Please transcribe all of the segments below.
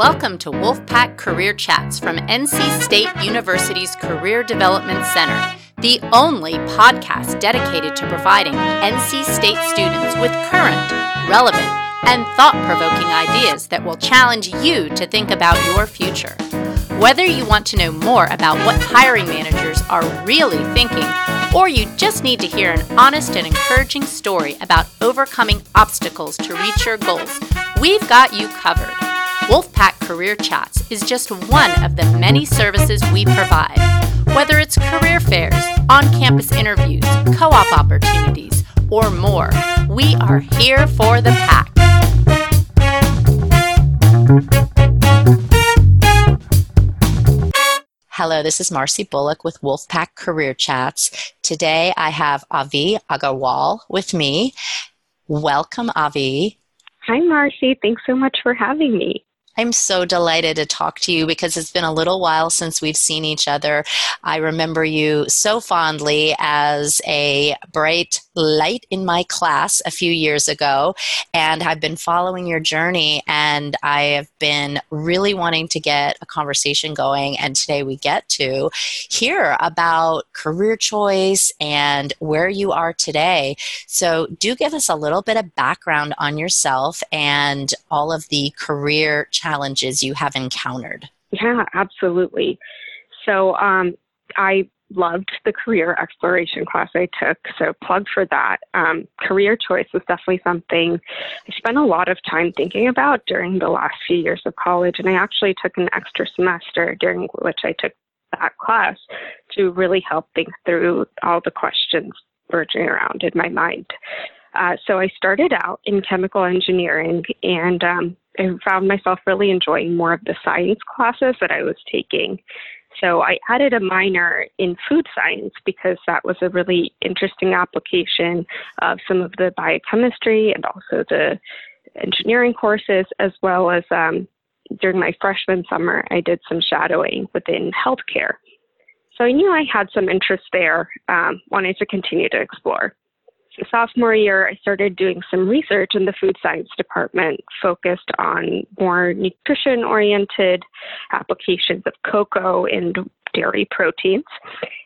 Welcome to Wolfpack Career Chats from NC State University's Career Development Center, the only podcast dedicated to providing NC State students with current, relevant, and thought provoking ideas that will challenge you to think about your future. Whether you want to know more about what hiring managers are really thinking, or you just need to hear an honest and encouraging story about overcoming obstacles to reach your goals, we've got you covered. Wolfpack Career Chats is just one of the many services we provide. Whether it's career fairs, on campus interviews, co op opportunities, or more, we are here for the pack. Hello, this is Marcy Bullock with Wolfpack Career Chats. Today I have Avi Agarwal with me. Welcome, Avi. Hi, Marcy. Thanks so much for having me. I'm so delighted to talk to you because it's been a little while since we've seen each other. I remember you so fondly as a bright light in my class a few years ago, and I've been following your journey, and I have been really wanting to get a conversation going. And today we get to hear about career choice and where you are today. So, do give us a little bit of background on yourself and all of the career challenges you have encountered. Yeah, absolutely. So, um, I loved the career exploration class I took, so plug for that. Um, career choice was definitely something I spent a lot of time thinking about during the last few years of college, and I actually took an extra semester during which I took that class to really help think through all the questions verging around in my mind. Uh, so I started out in chemical engineering and um, I found myself really enjoying more of the science classes that I was taking. So I added a minor in food science because that was a really interesting application of some of the biochemistry and also the engineering courses, as well as um, during my freshman summer, I did some shadowing within healthcare. So I knew I had some interest there, um, wanted to continue to explore. So sophomore year, I started doing some research in the food science department focused on more nutrition oriented applications of cocoa and dairy proteins.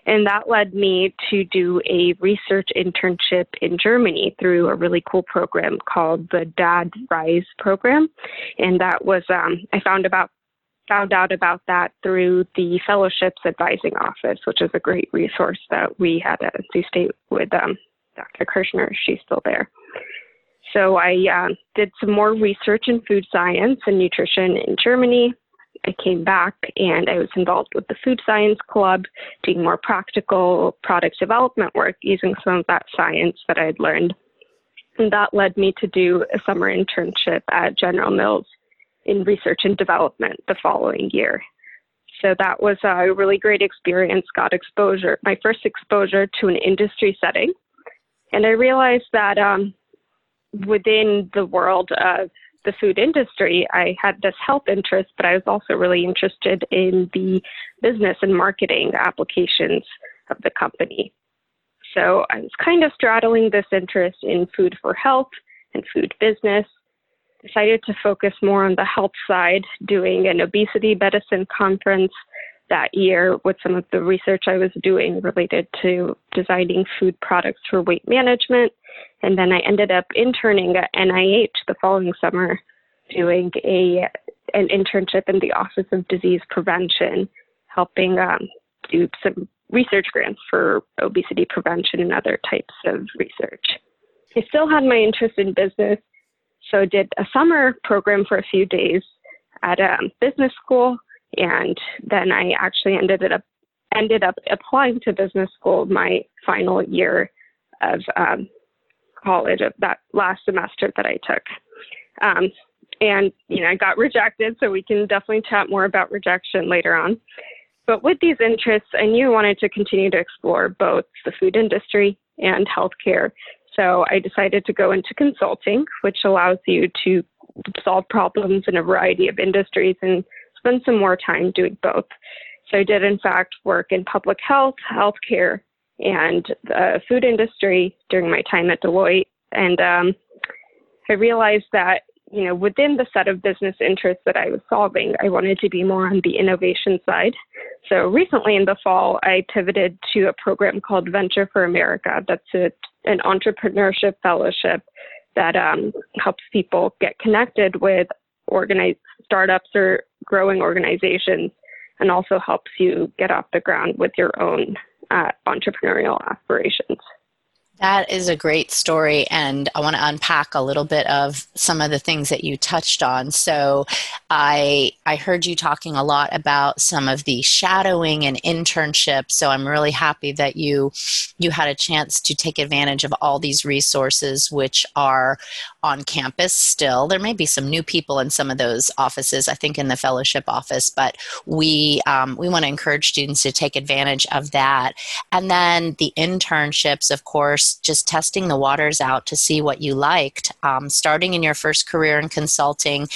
And that led me to do a research internship in Germany through a really cool program called the DAAD RISE program. And that was, um, I found about found out about that through the fellowships advising office, which is a great resource that we had at NC State with um, Dr. Kirschner. She's still there. So I uh, did some more research in food science and nutrition in Germany. I came back and I was involved with the Food Science Club, doing more practical product development work using some of that science that I had learned. And that led me to do a summer internship at General Mills in research and development the following year. So that was a really great experience, got exposure, my first exposure to an industry setting and I realized that um, within the world of the food industry, I had this health interest, but I was also really interested in the business and marketing applications of the company. So I was kind of straddling this interest in food for health and food business. Decided to focus more on the health side, doing an obesity medicine conference that year with some of the research I was doing related to designing food products for weight management. And then I ended up interning at NIH the following summer doing a an internship in the Office of Disease Prevention, helping um, do some research grants for obesity prevention and other types of research. I still had my interest in business, so did a summer program for a few days at a business school and then I actually ended up ended up applying to business school my final year of um, college of that last semester that I took. Um, and you know, I got rejected, so we can definitely chat more about rejection later on. But with these interests, I knew I wanted to continue to explore both the food industry and healthcare. So I decided to go into consulting, which allows you to solve problems in a variety of industries and spend some more time doing both. So I did, in fact, work in public health, healthcare, and the food industry during my time at Deloitte. And um, I realized that you know, within the set of business interests that I was solving, I wanted to be more on the innovation side. So recently in the fall, I pivoted to a program called Venture for America. That's a, an entrepreneurship fellowship that um, helps people get connected with organized startups or growing organizations and also helps you get off the ground with your own uh, entrepreneurial aspirations. That is a great story, and I want to unpack a little bit of some of the things that you touched on. So, I I heard you talking a lot about some of the shadowing and internships. So, I'm really happy that you you had a chance to take advantage of all these resources, which are on campus still. There may be some new people in some of those offices. I think in the fellowship office, but we um, we want to encourage students to take advantage of that. And then the internships, of course just testing the waters out to see what you liked, um, starting in your first career in consulting.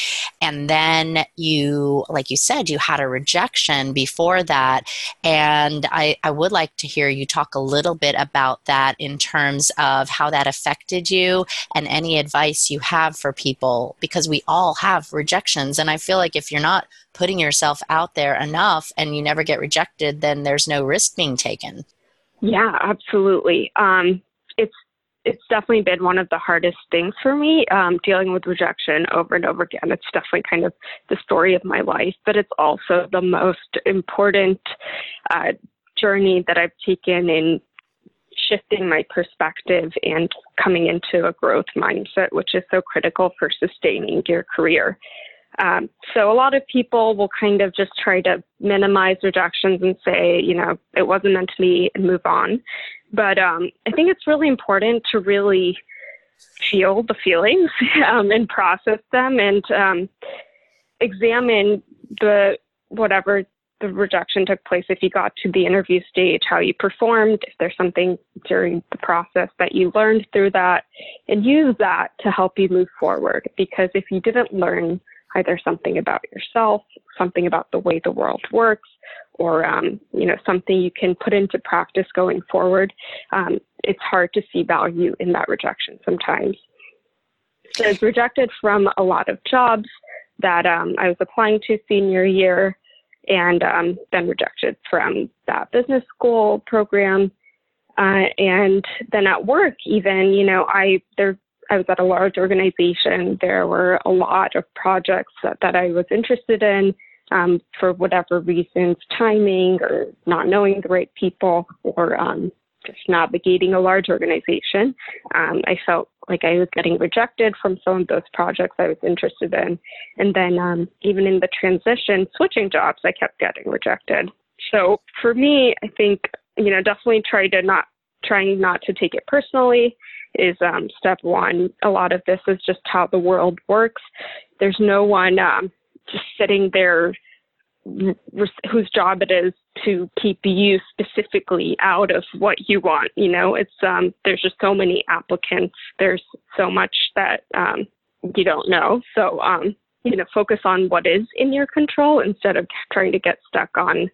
And then you, like you said, you had a rejection before that. And I, I would like to hear you talk a little bit about that in terms of how that affected you and any advice you have for people, because we all have rejections. And I feel like if you're not putting yourself out there enough and you never get rejected, then there's no risk being taken. Yeah, absolutely. Um, it's it's definitely been one of the hardest things for me um, dealing with rejection over and over again. It's definitely kind of the story of my life, but it's also the most important uh, journey that I've taken in shifting my perspective and coming into a growth mindset, which is so critical for sustaining your career. Um, so a lot of people will kind of just try to minimize rejections and say, you know, it wasn't meant to be and move on. But um, I think it's really important to really feel the feelings um, and process them and um, examine the whatever the rejection took place if you got to the interview stage, how you performed, if there's something during the process that you learned through that, and use that to help you move forward. Because if you didn't learn either something about yourself, something about the way the world works, or um, you know something you can put into practice going forward, um, it's hard to see value in that rejection sometimes. So I was rejected from a lot of jobs that um, I was applying to senior year, and um, then rejected from that business school program. Uh, and then at work, even you know, I there I was at a large organization. There were a lot of projects that, that I was interested in. Um, for whatever reasons, timing or not knowing the right people or um, just navigating a large organization. Um, I felt like I was getting rejected from some of those projects I was interested in. And then um, even in the transition, switching jobs, I kept getting rejected. So for me, I think, you know, definitely try to not, trying not to take it personally is um, step one. A lot of this is just how the world works. There's no one um, just sitting there whose job it is to keep you specifically out of what you want. You know, it's um, there's just so many applicants. There's so much that um, you don't know. So um, you know, focus on what is in your control instead of trying to get stuck on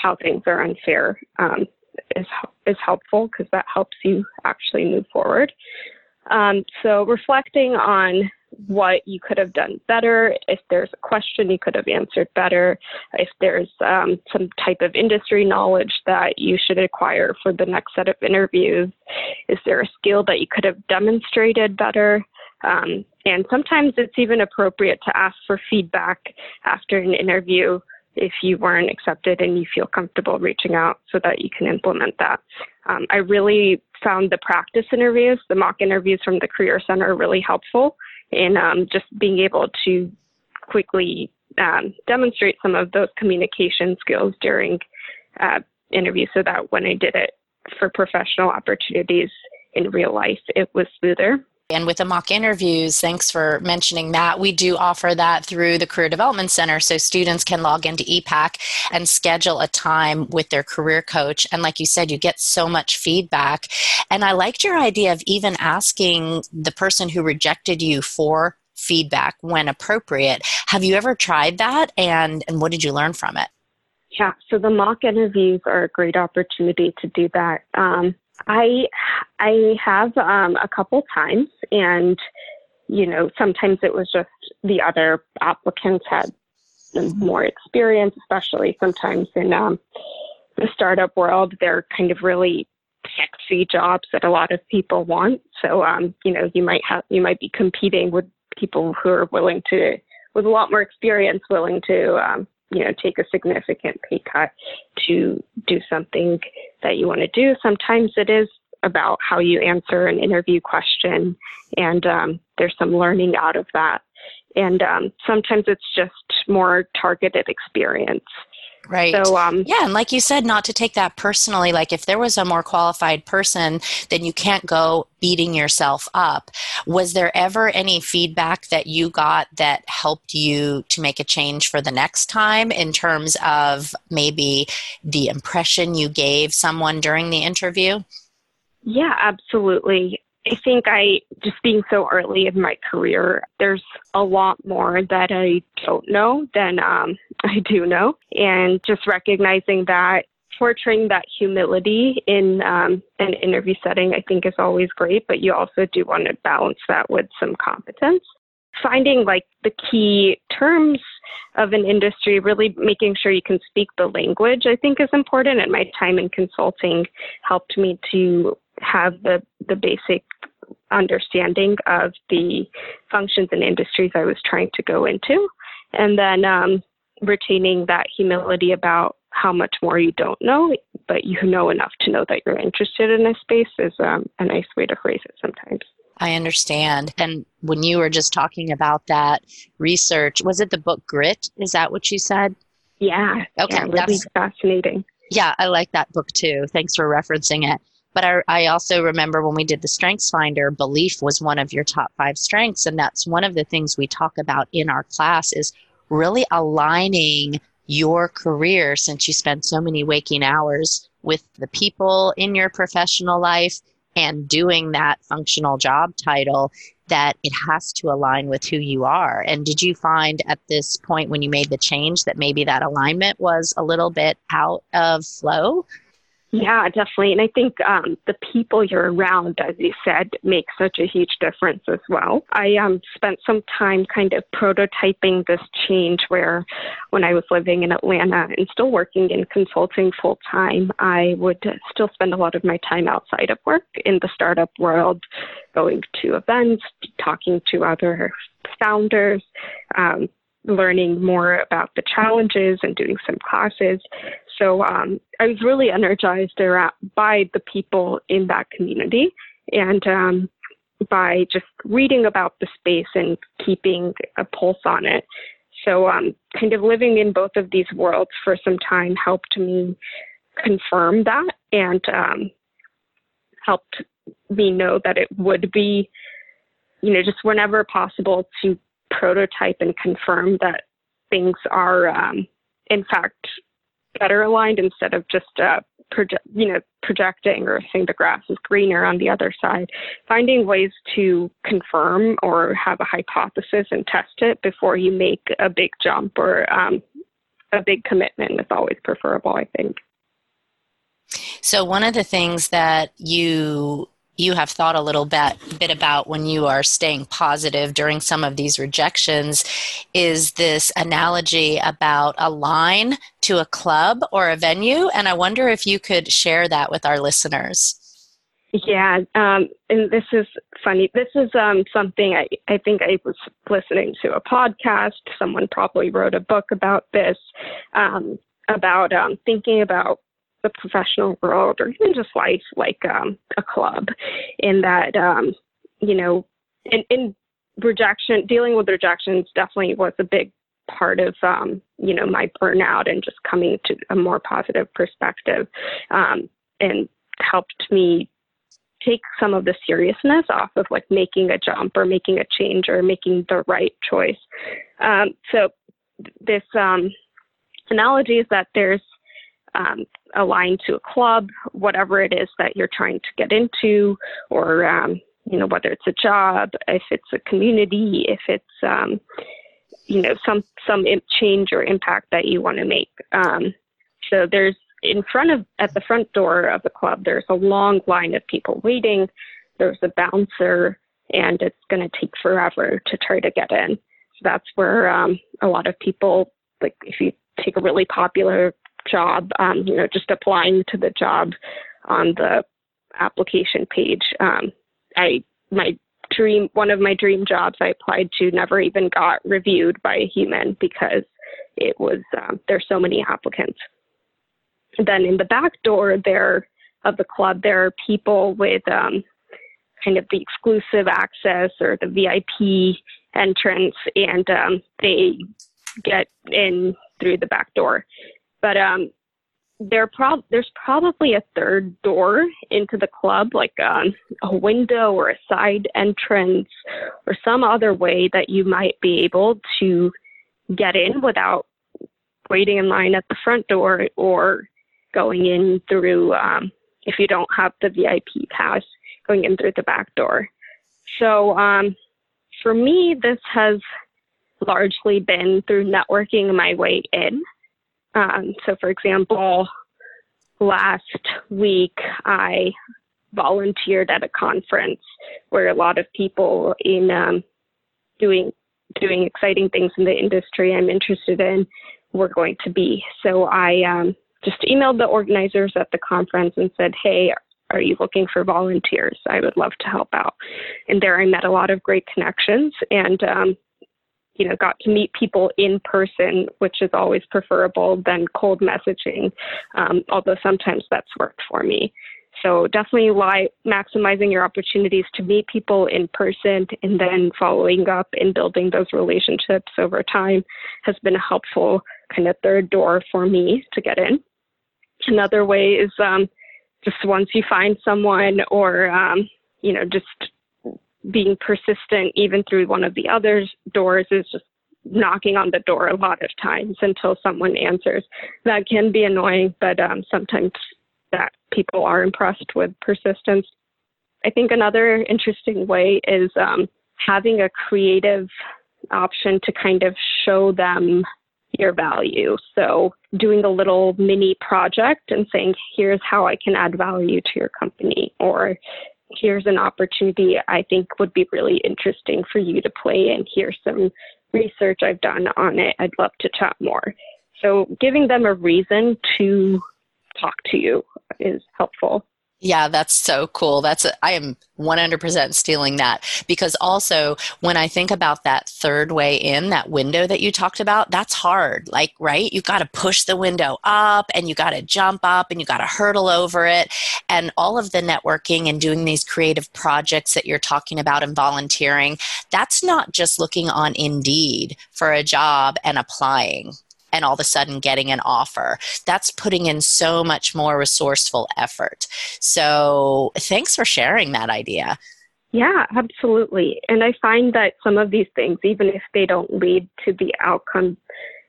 how things are unfair. Um, is is helpful because that helps you actually move forward. Um, so reflecting on what you could have done better, if there's a question you could have answered better, if there's um, some type of industry knowledge that you should acquire for the next set of interviews, is there a skill that you could have demonstrated better? Um, and sometimes it's even appropriate to ask for feedback after an interview if you weren't accepted and you feel comfortable reaching out so that you can implement that. Um, I really found the practice interviews, the mock interviews from the Career Center, really helpful in um, just being able to quickly um, demonstrate some of those communication skills during uh, interviews so that when I did it for professional opportunities in real life, it was smoother. And with the mock interviews, thanks for mentioning that. We do offer that through the Career Development Center so students can log into ePACK and schedule a time with their career coach. And like you said, you get so much feedback. And I liked your idea of even asking the person who rejected you for feedback when appropriate. Have you ever tried that? And, and what did you learn from it? Yeah, so the mock interviews are a great opportunity to do that. Um, I I have um, a couple times, and you know, sometimes it was just the other applicants had more experience, especially sometimes in um, the startup world. They're kind of really sexy jobs that a lot of people want. So, um, you know, you might have you might be competing with people who are willing to, with a lot more experience, willing to, um, you know, take a significant pay cut to do something that you want to do. Sometimes it is about how you answer an interview question, and um, there's some learning out of that. And um, sometimes it's just more targeted experience. Right. So, um, yeah, and like you said, not to take that personally. Like if there was a more qualified person, then you can't go beating yourself up. Was there ever any feedback that you got that helped you to make a change for the next time in terms of maybe the impression you gave someone during the interview? Yeah, absolutely. I think I, just being so early in my career, there's a lot more that I don't know than um, I do know. And just recognizing that portraying that humility in um, an interview setting, I think is always great, but you also do want to balance that with some competence. Finding like the key terms of an industry, really making sure you can speak the language, I think is important. And my time in consulting helped me to have the, the basic understanding of the functions and industries I was trying to go into. And then um, retaining that humility about how much more you don't know, but you know enough to know that you're interested in a space is um, a nice way to phrase it sometimes. I understand. And when you were just talking about that research, was it the book Grit? Is that what you said? Yeah. Okay. Yeah, really that's fascinating. Yeah, I like that book too. Thanks for referencing it. But I, I also remember when we did the Strengths Finder, belief was one of your top five strengths. And that's one of the things we talk about in our class is really aligning your career since you spend so many waking hours with the people in your professional life and doing that functional job title that it has to align with who you are. And did you find at this point when you made the change that maybe that alignment was a little bit out of flow? Yeah, definitely. And I think um, the people you're around, as you said, make such a huge difference as well. I um, spent some time kind of prototyping this change where when I was living in Atlanta and still working in consulting full time, I would still spend a lot of my time outside of work in the startup world, going to events, talking to other founders, um, learning more about the challenges and doing some classes. So um, I was really energized by the people in that community and um, by just reading about the space and keeping a pulse on it. So, um, kind of living in both of these worlds for some time helped me confirm that and um, helped me know that it would be, you know, just whenever possible to prototype and confirm that things are, um, in fact, better aligned instead of just uh, proje- you know projecting or saying the grass is greener on the other side. Finding ways to confirm or have a hypothesis and test it before you make a big jump or um, a big commitment is always preferable. I think. So one of the things that you you have thought a little bit, bit about when you are staying positive during some of these rejections is this analogy about a line to a club or a venue. And I wonder if you could share that with our listeners. Yeah, um, and this is funny. This is um, something I, I think I was listening to a podcast. Someone probably wrote a book about this, um, about um, thinking about the professional world or even just life like um, a club in that um, you know in, in rejection dealing with rejections definitely was a big part of um, you know my burnout and just coming to a more positive perspective um, and helped me take some of the seriousness off of like making a jump or making a change or making the right choice. Um, so this um, analogy is that there's um, aligned to a club, whatever it is that you're trying to get into, or um, you know whether it's a job, if it's a community, if it's um, you know some some change or impact that you want to make. Um, so there's in front of at the front door of the club, there's a long line of people waiting. There's a bouncer and it's going to take forever to try to get in. So that's where um, a lot of people, like if you take a really popular job, um, you know, just applying to the job on the application page. Um, I my dream one of my dream jobs I applied to never even got reviewed by a human because it was um, there's so many applicants. then in the back door there of the club, there are people with um, kind of the exclusive access or the VIP entrance, and um, they get in through the back door. But um, there prob- there's probably a third door into the club, like um, a window or a side entrance or some other way that you might be able to get in without waiting in line at the front door or going in through, um, if you don't have the VIP pass, going in through the back door. So um, for me, this has largely been through networking my way in. Um, so, for example, last week I volunteered at a conference where a lot of people in um, doing doing exciting things in the industry I'm interested in were going to be. So I um, just emailed the organizers at the conference and said, "Hey, are you looking for volunteers? I would love to help out." And there I met a lot of great connections and um, you know, got to meet people in person, which is always preferable than cold messaging, um, although sometimes that's worked for me. So definitely lie, maximizing your opportunities to meet people in person and then following up and building those relationships over time has been a helpful kind of third door for me to get in. Another way is um, just once you find someone or, um, you know, just being persistent even through one of the other doors is just knocking on the door a lot of times until someone answers. That can be annoying, but um, sometimes that people are impressed with persistence. I think another interesting way is um, having a creative option to kind of show them your value. So, doing a little mini project and saying, here's how I can add value to your company, or here's an opportunity I think would be really interesting for you to play in. Here's some research I've done on it. I'd love to chat more. So giving them a reason to talk to you is helpful. Yeah, that's so cool. That's a, I am 100% stealing that because also when I think about that third way in, that window that you talked about, that's hard. Like, right? You got to push the window up and you got to jump up and you got to hurdle over it. And all of the networking and doing these creative projects that you're talking about and volunteering, that's not just looking on Indeed for a job and applying and all of a sudden getting an offer. That's putting in so much more resourceful effort. So thanks for sharing that idea. Yeah, absolutely. And I find that some of these things, even if they don't lead to the outcome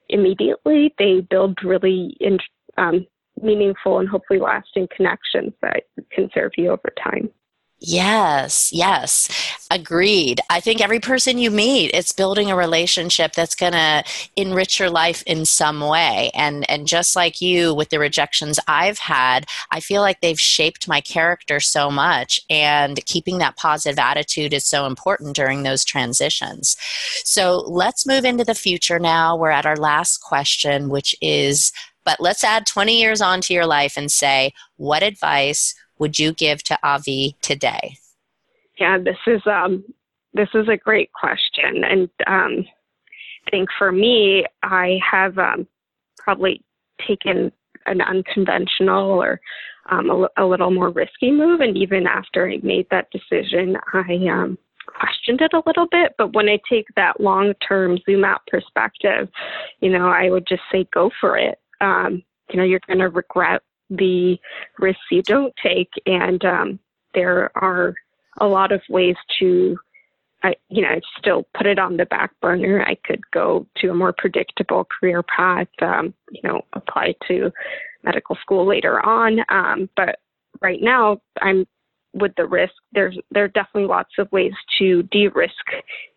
immediately, they build really in, um, meaningful and hopefully lasting connections that can serve you over time. Yes, yes. Agreed. I think every person you meet, it's building a relationship that's going to enrich your life in some way. And and just like you with the rejections I've had, I feel like they've shaped my character so much and keeping that positive attitude is so important during those transitions. So, let's move into the future now. We're at our last question, which is but let's add 20 years onto your life and say, what advice would you give to Avi today? Yeah, this is um, this is a great question, and um, I think for me, I have um, probably taken an unconventional or um, a, a, little more risky move, and even after I made that decision, I um, questioned it a little bit. But when I take that long-term zoom out perspective, you know, I would just say go for it. Um, you know, you're going to regret the risks you don't take. And um, there are a lot of ways to, I, you know, still put it on the back burner. I could go to a more predictable career path, um, you know, apply to medical school later on. Um, but right now, I'm with the risk. There's there are definitely lots of ways to de-risk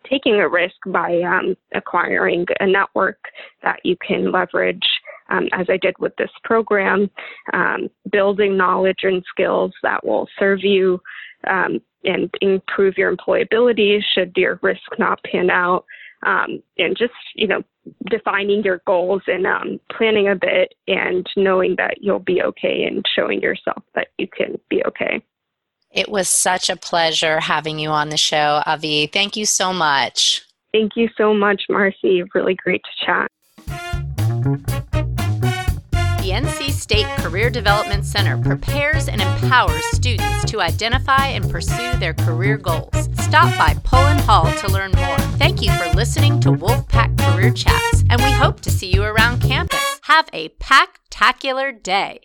taking a risk by um, acquiring a network that you can leverage um, as I did with this program, um, building knowledge and skills that will serve you um, and improve your employability should your risk not pan out. Um, and just you know defining your goals and um, planning a bit and knowing that you'll be okay and showing yourself that you can be okay. It was such a pleasure having you on the show, Avi. Thank you so much. Thank you so much, Marcy. Really great to chat. The NC State Career Development Center prepares and empowers students to identify and pursue their career goals. Stop by Pullen Hall to learn more. Thank you for listening to Wolfpack Career Chats, and we hope to see you around campus. Have a packtacular day.